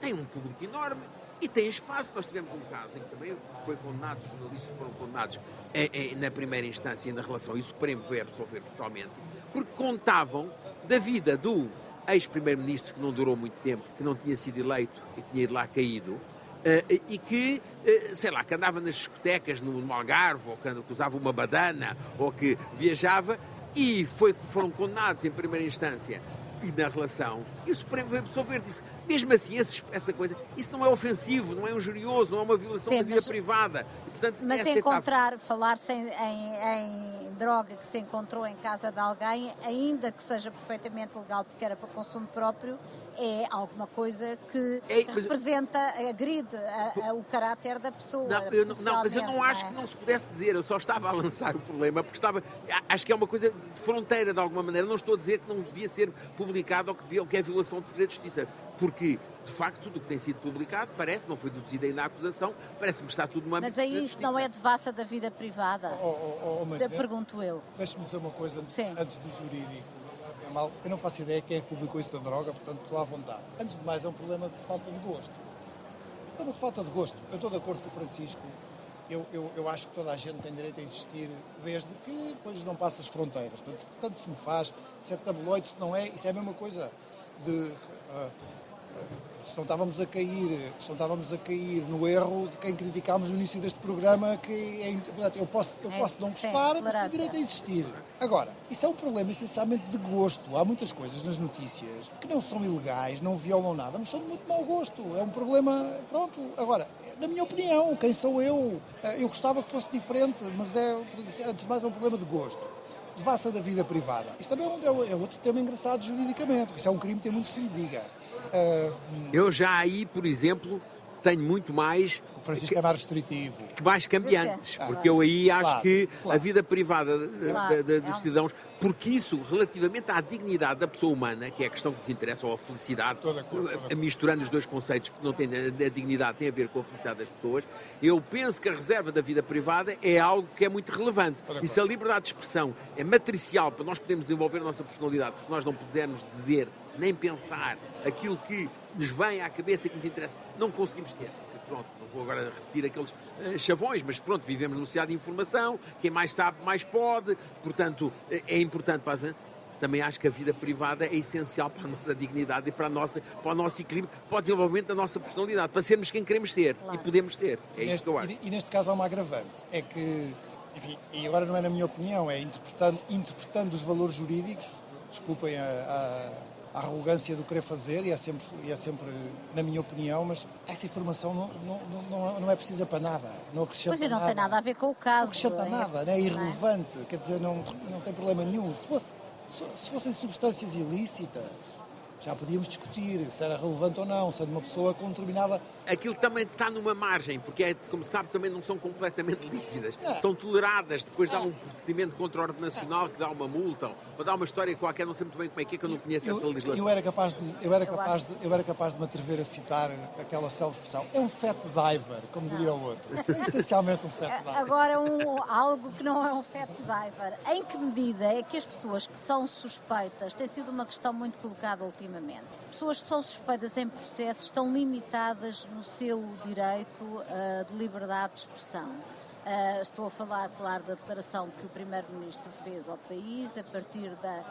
Tem um público enorme e tem espaço. Nós tivemos um caso em que também foi condenado, os jornalistas foram condenados eh, eh, na primeira instância na relação e o Supremo veio absolver totalmente, porque contavam da vida do ex-primeiro-ministro que não durou muito tempo, que não tinha sido eleito e tinha ido lá caído, Uh, e que, uh, sei lá, que andava nas discotecas no, Algarve, ou que, que, usava uma badana, ou que viajava, e foi, foram condenados em primeira instância e na relação. E o Supremo veio absolver, disse, mesmo assim, esse, essa coisa, isso não é ofensivo, não é injurioso, não é uma violação Sim, da vida mas, privada. E, portanto, mas encontrar, etapa... falar-se em, em, em, droga que se encontrou em casa de alguém, ainda que seja perfeitamente legal porque era para consumo próprio, é alguma coisa que é, representa, agride a, a, o caráter da pessoa. Não, eu, não, mas eu não acho é? que não se pudesse dizer, eu só estava a lançar o problema, porque estava. Acho que é uma coisa de fronteira de alguma maneira. Não estou a dizer que não devia ser publicado ou que, devia, ou que é violação de segredo de justiça, porque de facto tudo o que tem sido publicado parece, não foi deduzido ainda a acusação, parece-me que está tudo numa Mas aí isso não é devassa da vida privada? Oh, oh, oh, oh Pergunto eu. Deixe-me dizer uma coisa Sim. antes do jurídico mal. Eu não faço ideia quem é que publicou isso da droga, portanto estou à vontade. Antes de mais, é um problema de falta de gosto. Um problema de falta de gosto. Eu estou de acordo com o Francisco. Eu, eu, eu acho que toda a gente tem direito a existir desde que depois não passa as fronteiras. Portanto, tanto se me faz, se é tabloide, se não é, isso é a mesma coisa de. Uh, se não estávamos a cair, se não estávamos a cair no erro de quem criticámos no início deste programa, que é, portanto, eu posso, eu é, posso não gostar, mas tenho direito a existir. Agora, isso é um problema essencialmente de gosto. Há muitas coisas nas notícias que não são ilegais, não violam nada, mas são de muito mau gosto. É um problema, pronto. Agora, na minha opinião, quem sou eu? Eh, eu gostava que fosse diferente, mas é, antes de mais, é um problema de gosto devassa da vida privada. Isto também é, é, é outro tema engraçado juridicamente, porque isso é um crime que tem muito que se lhe diga. Eu já aí, por exemplo, tenho muito mais. O Francisco que, é mais restritivo. Mais cambiantes, é. porque eu aí acho claro, que claro. a vida privada claro. dos é cidadãos, porque isso, relativamente à dignidade da pessoa humana, que é a questão que nos interessa, ou a felicidade, toda, toda, toda. misturando os dois conceitos, porque não tem, a dignidade tem a ver com a felicidade das pessoas, eu penso que a reserva da vida privada é algo que é muito relevante. E se a liberdade de expressão é matricial para nós podermos desenvolver a nossa personalidade, porque se nós não pudermos dizer nem pensar aquilo que nos vem à cabeça e que nos interessa. Não conseguimos ser. Pronto, não vou agora repetir aqueles uh, chavões, mas pronto, vivemos numa sociedade de informação, quem mais sabe, mais pode, portanto, é, é importante para também acho que a vida privada é essencial para a nossa dignidade e para, a nossa, para o nosso equilíbrio, para o desenvolvimento da nossa personalidade, para sermos quem queremos ser claro. e podemos ser. É e, neste, e, e, neste caso há uma agravante, é que, enfim, e agora não é na minha opinião, é interpretando, interpretando os valores jurídicos, desculpem a, a a arrogância do querer fazer, e é sempre, e é sempre na minha opinião, mas essa informação não, não, não, não é precisa para nada, não acrescenta Mas não nada. tem nada a ver com o caso. Não acrescenta é? nada, né? é irrelevante, quer dizer, não, não tem problema nenhum. Se, fosse, se fossem substâncias ilícitas, já podíamos discutir se era relevante ou não, sendo uma pessoa com determinada. Aquilo também está numa margem, porque, é, como sabe, também não são completamente lícitas. É. São toleradas, depois dá é. um procedimento contra a ordem nacional que dá uma multa, ou dá uma história qualquer, não sei muito bem como é que é, que eu não conheço eu, essa legislação. Eu era capaz de, eu era capaz de, eu era capaz de me atrever a citar aquela self-expressão. É um fat diver, como diria o outro. É essencialmente um fat diver. Agora, um, algo que não é um fat diver. Em que medida é que as pessoas que são suspeitas, tem sido uma questão muito colocada ultimamente, Pessoas que são suspeitas em processo estão limitadas no seu direito uh, de liberdade de expressão. Uh, estou a falar, claro, da declaração que o Primeiro-Ministro fez ao país a partir da,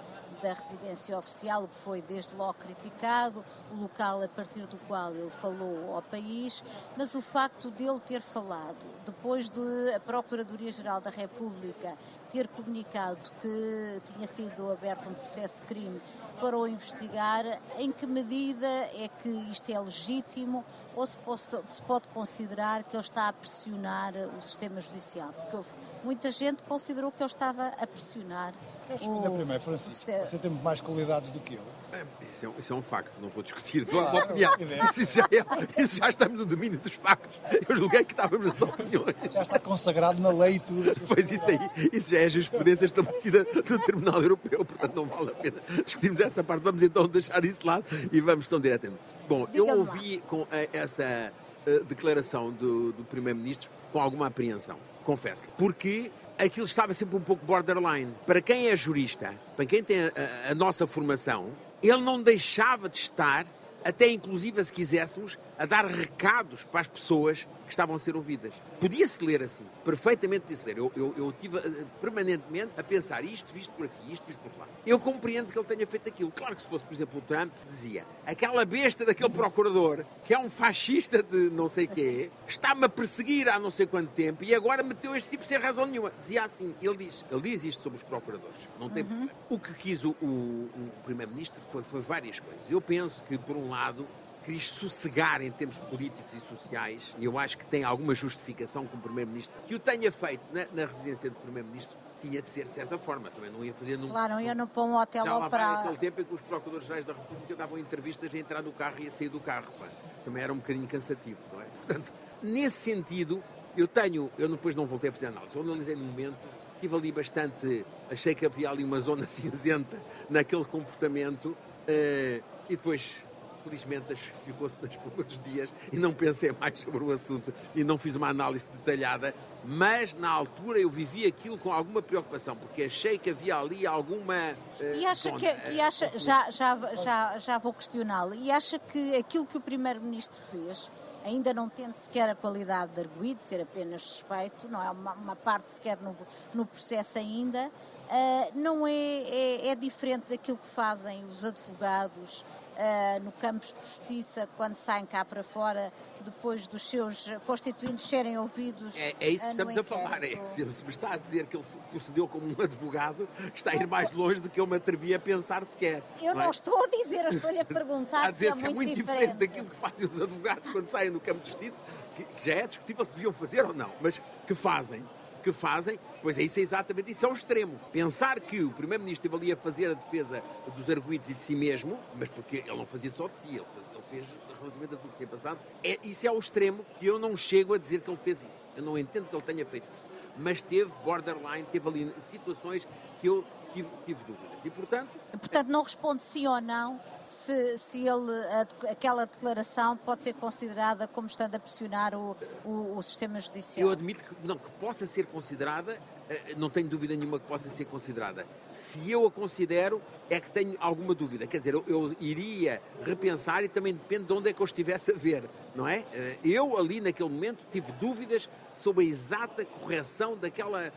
da residência oficial, o que foi desde logo criticado, o local a partir do qual ele falou ao país, mas o facto dele ter falado, depois de a Procuradoria-Geral da República ter comunicado que tinha sido aberto um processo de crime para o investigar, em que medida é que isto é legítimo ou se pode, se pode considerar que ele está a pressionar o sistema judicial? Porque houve, muita gente considerou que ele estava a pressionar. Responda primeiro, Francisco. Você tem mais qualidades do que ele. É, isso, é, isso é um facto, não vou discutir. Não há opinião. Isso já, é, isso já estamos no domínio dos factos. Eu julguei que estávamos nas opiniões. Já está consagrado na lei e tudo. Pois isso aí, isso já é a jurisprudência estabelecida do Tribunal Europeu, portanto não vale a pena discutirmos essa parte. Vamos então deixar isso de lado e vamos tão diretamente. Bom, eu ouvi com eh, essa eh, declaração do, do Primeiro-Ministro com alguma apreensão, confesso. Porque aquilo estava sempre um pouco borderline. Para quem é jurista, para quem tem a, a nossa formação, ele não deixava de estar, até inclusive se quiséssemos, a dar recados para as pessoas que estavam a ser ouvidas. Podia-se ler assim, perfeitamente podia-se ler. Eu, eu, eu estive uh, permanentemente a pensar isto visto por aqui, isto visto por lá. Eu compreendo que ele tenha feito aquilo. Claro que se fosse, por exemplo, o Trump, dizia aquela besta daquele procurador, que é um fascista de não sei quê, está-me a perseguir há não sei quanto tempo e agora meteu este tipo sem razão nenhuma. Dizia assim, ele diz, ele diz isto sobre os procuradores. Não tem uhum. problema. O que quis o, o, o Primeiro-Ministro foi, foi várias coisas. Eu penso que, por um lado, quis sossegar em termos políticos e sociais, e eu acho que tem alguma justificação como Primeiro-Ministro, que o tenha feito na, na residência do Primeiro-Ministro, tinha de ser de certa forma, também não ia fazer num... Claro, não ia no para um hotel Já ou para... naquele tempo em que os Procuradores-Gerais da República davam entrevistas a entrar no carro e a sair do carro, pá. também era um bocadinho cansativo, não é? Portanto, nesse sentido, eu tenho, eu depois não voltei a fazer análise, eu analisei no momento, tive ali bastante, achei que havia ali uma zona cinzenta naquele comportamento, uh, e depois felizmente ficou-se na espuma dos dias e não pensei mais sobre o assunto e não fiz uma análise detalhada, mas na altura eu vivi aquilo com alguma preocupação, porque achei que havia ali alguma. Uh, e acha que, que acha, uh, já, já, já, já vou questioná-lo, e acha que aquilo que o Primeiro-Ministro fez ainda não tendo sequer a qualidade de arguído, ser apenas suspeito, não é uma, uma parte sequer no, no processo ainda, uh, não é, é, é, diferente daquilo que fazem os advogados uh, no campo de justiça quando saem cá para fora depois dos seus constituintes serem ouvidos. É, é isso que estamos a falar. É, se, se me está a dizer que ele procedeu como um advogado, está a ir mais longe do que eu me atrevi a pensar sequer. Eu não, é? estou a dizer, estou-lhe a perguntar. a dizer se é, é muito, muito diferente. diferente daquilo que fazem os advogados quando saem no campo de justiça, que, que já é discutível se deviam fazer ou não, mas que fazem que fazem, pois é isso é exatamente isso, é o extremo. Pensar que o Primeiro-Ministro esteve ali a fazer a defesa dos arguidos e de si mesmo, mas porque ele não fazia só de si, ele, ele fez relativamente a tudo que tinha passado, é, isso é o extremo que eu não chego a dizer que ele fez isso. Eu não entendo que ele tenha feito isso. Mas teve borderline, teve ali situações que eu tive, tive dúvidas. E, portanto... Portanto, não responde sim ou não se, se ele, a, aquela declaração pode ser considerada como estando a pressionar o, o, o sistema judicial. Eu admito que, não, que possa ser considerada, eh, não tenho dúvida nenhuma que possa ser considerada. Se eu a considero, é que tenho alguma dúvida. Quer dizer, eu, eu, iria repensar e também depende de onde é que eu estivesse a ver, não é? Eh, eu ali naquele momento tive dúvidas sobre a exata correção daquela.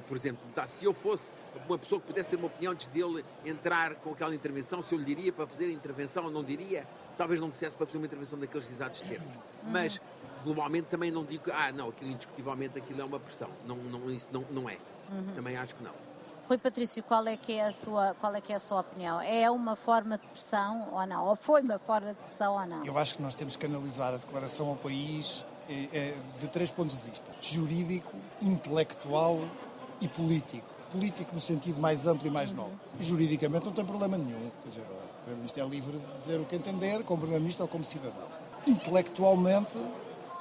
Por exemplo, se eu fosse uma pessoa que pudesse ter uma opinião antes dele entrar com aquela intervenção, se eu lhe diria para fazer a intervenção ou não diria, talvez não dissesse para fazer uma intervenção daqueles exatos termos. Mas, globalmente, também não digo, ah, não, aquilo indiscutivelmente aquilo é uma pressão. Não, não, isso não, não é. Uhum. Também acho que não. Rui Patrício, qual é, que é a sua, qual é que é a sua opinião? É uma forma de pressão ou não? Ou foi uma forma de pressão ou não? Eu acho que nós temos que analisar a declaração ao país eh, eh, de três pontos de vista: jurídico, intelectual e político político no sentido mais amplo e mais novo. Juridicamente não tem problema nenhum. Quer dizer, o Primeiro-Ministro é livre de dizer o que entender, como Primeiro-Ministro ou como cidadão. Intelectualmente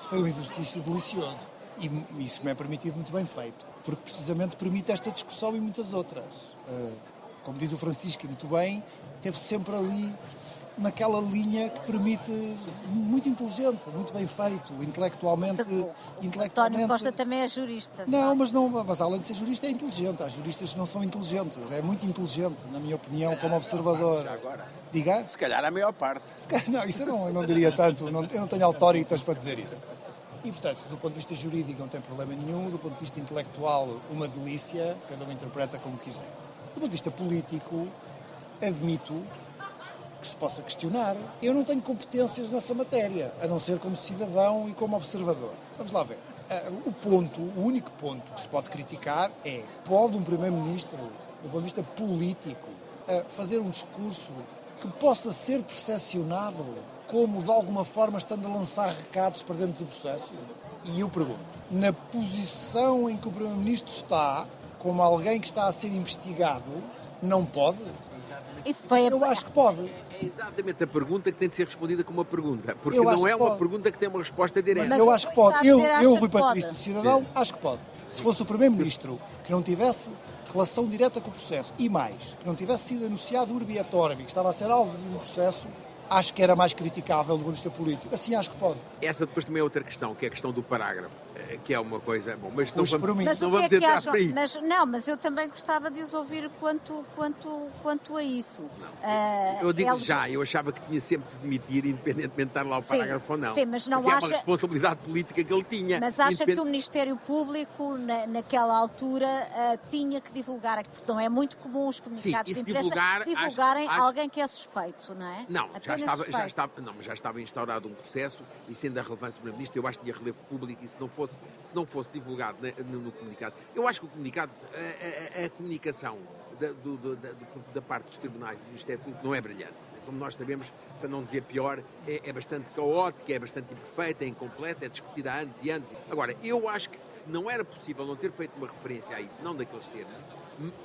foi um exercício delicioso. E isso me é permitido muito bem feito, porque precisamente permite esta discussão e muitas outras. Eh, como diz o Francisco muito bem, teve sempre ali naquela linha que permite muito inteligente, muito bem feito, intelectualmente. intelectualmente... António Costa também é jurista. Não, mas não, mas além de ser jurista é inteligente. Há juristas que não são inteligentes. É muito inteligente, na minha opinião, como observador. agora. Diga? Se calhar a maior parte. Calhar, não, isso eu não, eu não diria tanto. Eu não tenho autoritas para dizer isso. E, portanto, do ponto de vista jurídico não tem problema nenhum, do ponto de vista intelectual, uma delícia, cada um interpreta como quiser. Do ponto de vista político, admito que se possa questionar. Eu não tenho competências nessa matéria, a não ser como cidadão e como observador. Vamos lá ver. Eh, o ponto, o único ponto que se pode criticar é pode um primeiro-ministro, do ponto de vista político, eh, fazer um discurso que possa ser percepcionado como de alguma forma estando a lançar recados para dentro do processo? E eu pergunto, na posição em que o primeiro-ministro está, como alguém que está a ser investigado, não pode? Isso foi Eu acho que pode. É exatamente a pergunta que tem de ser respondida com uma pergunta. Porque eu não é uma pode. pergunta que tem uma resposta direta. Mas eu acho que pode. Eu, eu Rui Patrício, cidadão, acho que pode. Se fosse o Primeiro-Ministro que não tivesse relação direta com o processo e mais, que não tivesse sido anunciado urbi et orbi, que estava a ser alvo de um processo, acho que era mais criticável do ponto de vista político. Assim acho que pode. Essa depois também é outra questão, que é a questão do parágrafo. Que é uma coisa. Bom, mas não vamos, mas não vamos que é que entrar acham? Mas, não, mas eu também gostava de os ouvir quanto, quanto, quanto a isso. Uh, eu digo eles... já, eu achava que tinha sempre de se demitir, independentemente de estar lá o sim, parágrafo ou não. Sim, mas não acha... é uma responsabilidade política que ele tinha. Mas acha independ... que o Ministério Público, na, naquela altura, uh, tinha que divulgar, porque não é muito comum os comunicados sim, de imprensa divulgar, divulgarem acho, alguém que é suspeito, não é? Não, já estava, já estava, não, já estava instaurado um processo e sendo a relevância do Primeiro-Ministro, eu acho que tinha relevo público e se não fosse, se não fosse divulgado no, no comunicado, eu acho que o comunicado, a, a, a comunicação da, do, da, da, parte dos tribunais e do Ministério Público não é brilhante. Como nós sabemos, para não dizer pior, é, é bastante caótica, é bastante imperfeita, é incompleta, é discutida há anos e anos. Agora, eu acho que não era possível não ter feito uma referência a isso, não daqueles termos,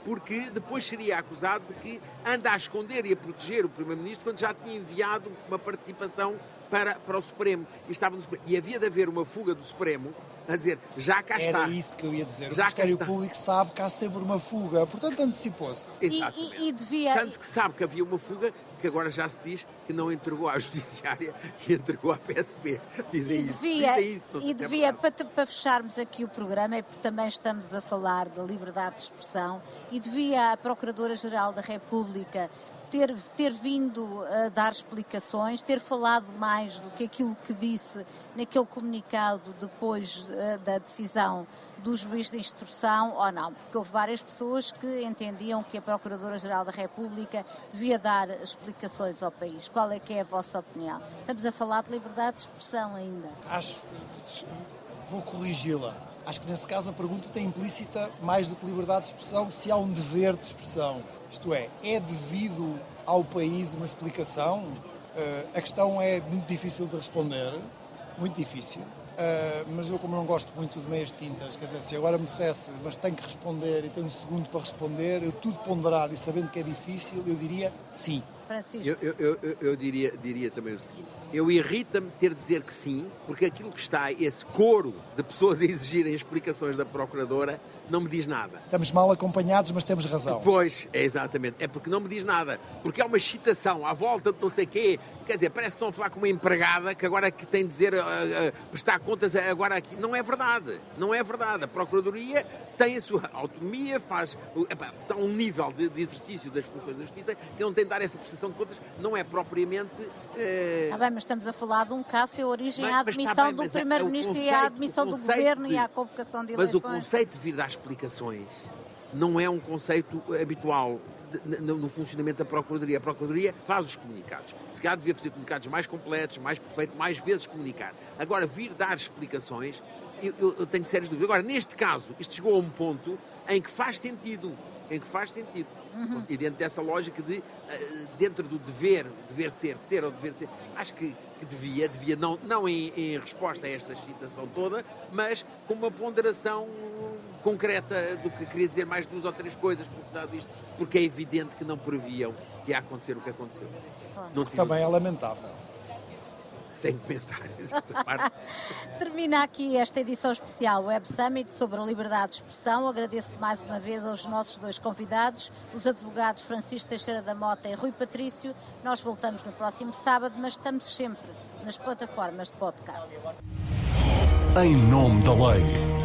porque depois seria acusado de que anda a esconder e a proteger o Primeiro-Ministro quando já tinha enviado uma participação para, para o Supremo. E, estava Supremo. e havia de haver uma fuga do Supremo a dizer, já cá está. Era isso que eu ia dizer. Já o Ministério Público sabe que há sempre uma fuga, portanto antecipou-se. Exatamente. E, e, devia... Tanto que sabe que havia uma fuga que agora já se diz que não entregou à Judiciária e entregou à PSP. Dizem e isso. Devia, Dizem isso e devia, para, para, fecharmos aqui o programa, é porque também estamos a falar da liberdade de expressão, e devia a Procuradora-Geral da República ter, ter vindo a dar explicações, ter falado mais do que aquilo que disse naquele comunicado depois uh, da decisão do juiz de instrução ou não, porque houve várias pessoas que entendiam que a Procuradora-Geral da República devia dar explicações ao país. Qual é que é a vossa opinião? Estamos a falar de liberdade de expressão ainda. Acho, vou corrigi-la. Acho que nesse caso a pergunta tem implícita mais do que liberdade de expressão, se há um dever de expressão. Isto é, é devido ao país uma explicação? Uh, a questão é muito difícil de responder, muito difícil. Uh, mas eu, como não gosto muito de meias tintas, quer dizer, se agora me dissesse, mas tenho que responder e tenho um segundo para responder, eu tudo ponderado e sabendo que é difícil, eu diria sim. Francisco. Eu, eu, eu, eu diria, diria também o seguinte: eu irrita-me ter de dizer que sim, porque aquilo que está, esse coro de pessoas a exigirem explicações da Procuradora, não me diz nada. Estamos mal acompanhados, mas temos razão. Pois, é exatamente. É porque não me diz nada. Porque é uma excitação à volta de não sei quê. Quer dizer, parece que estão a falar com uma empregada que agora que tem de dizer, uh, uh, prestar contas agora aqui. Não é verdade. Não é verdade. A Procuradoria tem a sua autonomia, faz. Epá, está um nível de, de, exercício das funções da Justiça que não tem de dar essa prestação de contas. Não é propriamente. Uh... Ah, bem, mas estamos a falar de um caso que tem origem mas, à admissão bem, do é Primeiro-Ministro e à admissão do Governo de... e à convocação de eleições. Mas o conceito de vir dar explicações não é um conceito habitual no funcionamento da Procuradoria. A Procuradoria faz os comunicados. Se calhar devia fazer comunicados mais completos, mais perfeitos, mais vezes comunicar. Agora, vir dar explicações, eu, eu, eu tenho sérias dúvidas. Agora, neste caso, isto chegou a um ponto em que faz sentido. Em que faz sentido. Uhum. E dentro dessa lógica de, eh, dentro do dever, dever ser, ser ou dever ser, acho que, que devia, devia não, não em, em resposta a esta citação toda, mas com uma ponderação concreta do que queria dizer mais duas ou três coisas por disto, porque é evidente que não previam que ia acontecer o que aconteceu. Não Também é lamentável sem comentários essa parte. Termina aqui esta edição especial Web Summit sobre a liberdade de expressão. Agradeço mais uma vez aos nossos dois convidados, os advogados Francisco Teixeira da Mota e Rui Patrício. Nós voltamos no próximo sábado, mas estamos sempre nas plataformas de podcast. Em nome da lei.